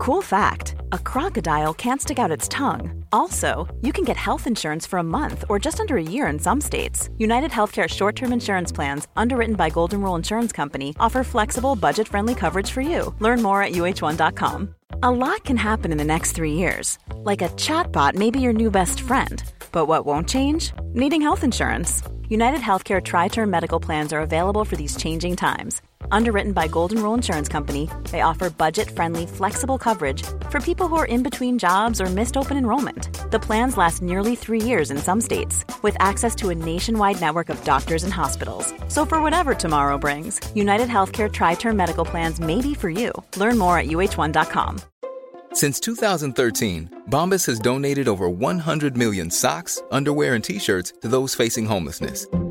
Cool fact a crocodile can't stick out its tongue. Also, you can get health insurance for a month or just under a year in some states. United Healthcare short term insurance plans, underwritten by Golden Rule Insurance Company, offer flexible, budget friendly coverage for you. Learn more at uh1.com. A lot can happen in the next three years. Like a chatbot may be your new best friend. But what won't change? Needing health insurance. United Healthcare Tri Term Medical Plans are available for these changing times Underwritten by Golden Rule Insurance Company, they offer budget-friendly, flexible coverage for people who are in between jobs or missed open enrollment. The plans last nearly three years in some states, with access to a nationwide network of doctors and hospitals. So for whatever tomorrow brings, United Healthcare Tri-Term Medical Plans may be for you. Learn more at uh1.com. Since 2013, Bombas has donated over 100 million socks, underwear, and T-shirts to those facing homelessness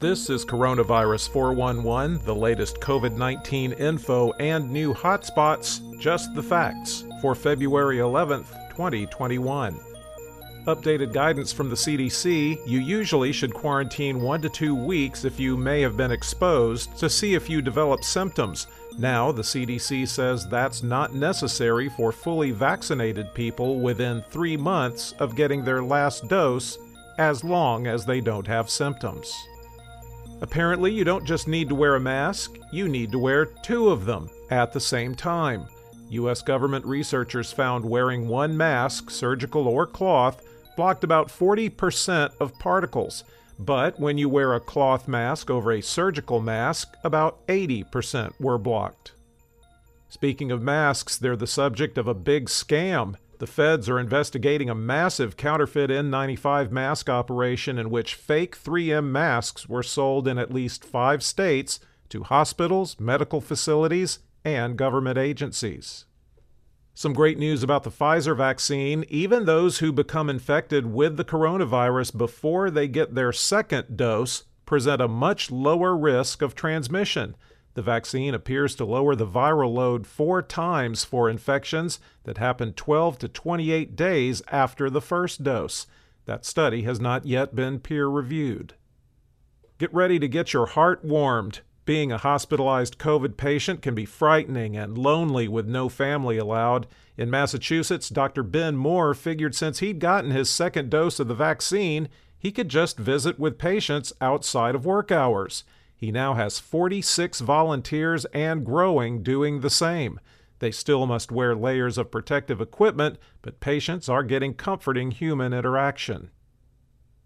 This is Coronavirus 411, the latest COVID 19 info and new hotspots, just the facts, for February 11th, 2021. Updated guidance from the CDC you usually should quarantine one to two weeks if you may have been exposed to see if you develop symptoms. Now, the CDC says that's not necessary for fully vaccinated people within three months of getting their last dose, as long as they don't have symptoms. Apparently, you don't just need to wear a mask, you need to wear two of them at the same time. U.S. government researchers found wearing one mask, surgical or cloth, blocked about 40% of particles. But when you wear a cloth mask over a surgical mask, about 80% were blocked. Speaking of masks, they're the subject of a big scam. The feds are investigating a massive counterfeit N95 mask operation in which fake 3M masks were sold in at least five states to hospitals, medical facilities, and government agencies. Some great news about the Pfizer vaccine. Even those who become infected with the coronavirus before they get their second dose present a much lower risk of transmission. The vaccine appears to lower the viral load four times for infections that happen 12 to 28 days after the first dose. That study has not yet been peer reviewed. Get ready to get your heart warmed. Being a hospitalized COVID patient can be frightening and lonely with no family allowed. In Massachusetts, Dr. Ben Moore figured since he'd gotten his second dose of the vaccine, he could just visit with patients outside of work hours. He now has 46 volunteers and growing doing the same. They still must wear layers of protective equipment, but patients are getting comforting human interaction.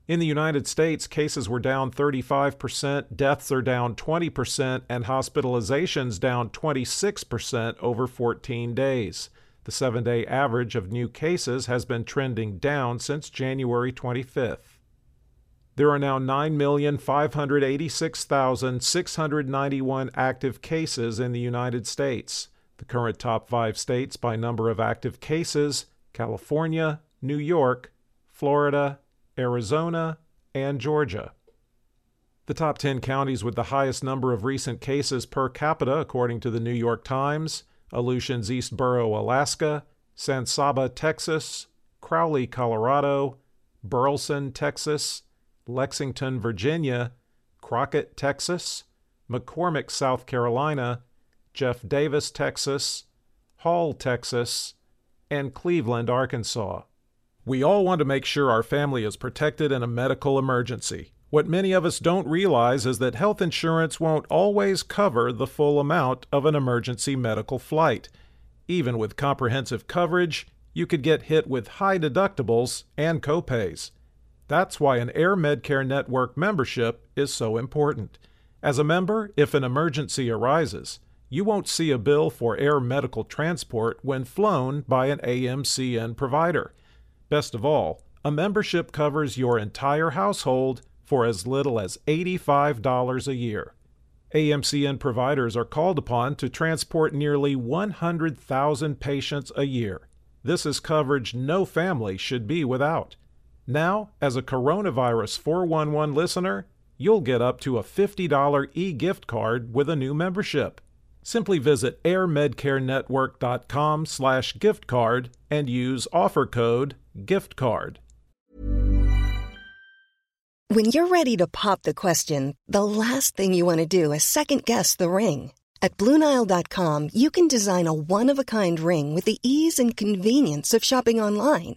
In the United States, cases were down 35%, deaths are down 20%, and hospitalizations down 26% over 14 days. The seven day average of new cases has been trending down since January 25th. There are now 9,586,691 active cases in the United States. The current top five states by number of active cases California, New York, Florida, Arizona, and Georgia. The top 10 counties with the highest number of recent cases per capita, according to the New York Times Aleutians East Borough, Alaska, San Saba, Texas, Crowley, Colorado, Burleson, Texas, Lexington, Virginia, Crockett, Texas, McCormick, South Carolina, Jeff Davis, Texas, Hall, Texas, and Cleveland, Arkansas. We all want to make sure our family is protected in a medical emergency. What many of us don't realize is that health insurance won't always cover the full amount of an emergency medical flight. Even with comprehensive coverage, you could get hit with high deductibles and copays. That's why an Air Medcare Network membership is so important. As a member, if an emergency arises, you won't see a bill for air medical transport when flown by an AMCN provider. Best of all, a membership covers your entire household for as little as $85 a year. AMCN providers are called upon to transport nearly 100,000 patients a year. This is coverage no family should be without. Now, as a Coronavirus 411 listener, you'll get up to a $50 e-gift card with a new membership. Simply visit airmedcarenetwork.com slash gift card and use offer code GIFTCARD. When you're ready to pop the question, the last thing you want to do is second guess the ring. At Bluenile.com, you can design a one-of-a-kind ring with the ease and convenience of shopping online.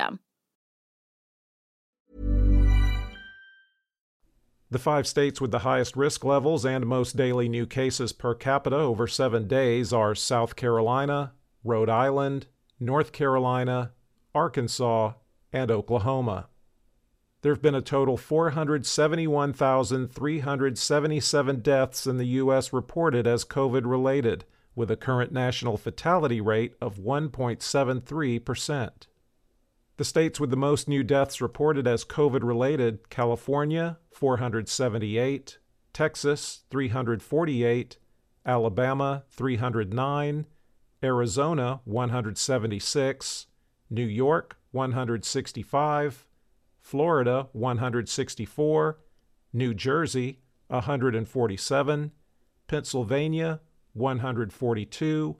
The five states with the highest risk levels and most daily new cases per capita over seven days are South Carolina, Rhode Island, North Carolina, Arkansas, and Oklahoma. There have been a total 471,377 deaths in the U.S. reported as COVID related, with a current national fatality rate of 1.73%. The states with the most new deaths reported as COVID related California, 478, Texas, 348, Alabama, 309, Arizona, 176, New York, 165, Florida, 164, New Jersey, 147, Pennsylvania, 142,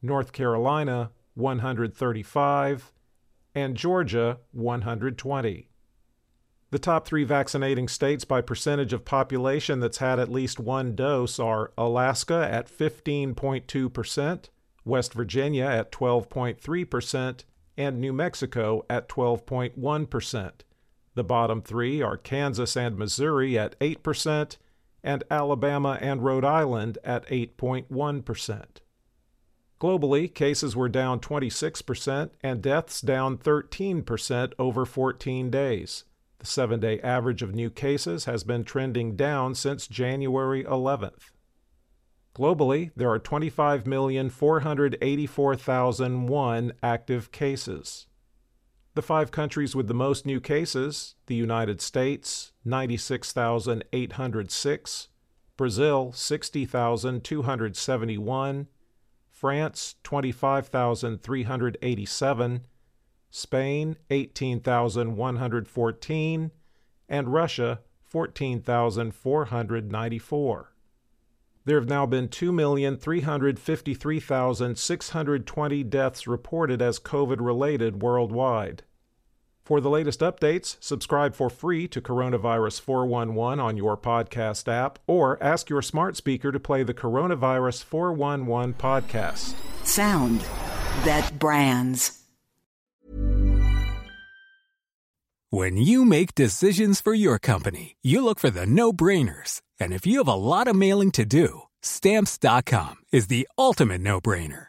North Carolina, 135, and Georgia 120. The top three vaccinating states by percentage of population that's had at least one dose are Alaska at 15.2%, West Virginia at 12.3%, and New Mexico at 12.1%. The bottom three are Kansas and Missouri at 8%, and Alabama and Rhode Island at 8.1%. Globally, cases were down 26% and deaths down 13% over 14 days. The seven day average of new cases has been trending down since January 11th. Globally, there are 25,484,001 active cases. The five countries with the most new cases the United States, 96,806, Brazil, 60,271, France 25,387, Spain 18,114, and Russia 14,494. There have now been 2,353,620 deaths reported as COVID related worldwide. For the latest updates, subscribe for free to Coronavirus 411 on your podcast app or ask your smart speaker to play the Coronavirus 411 podcast. Sound that brands. When you make decisions for your company, you look for the no brainers. And if you have a lot of mailing to do, stamps.com is the ultimate no brainer.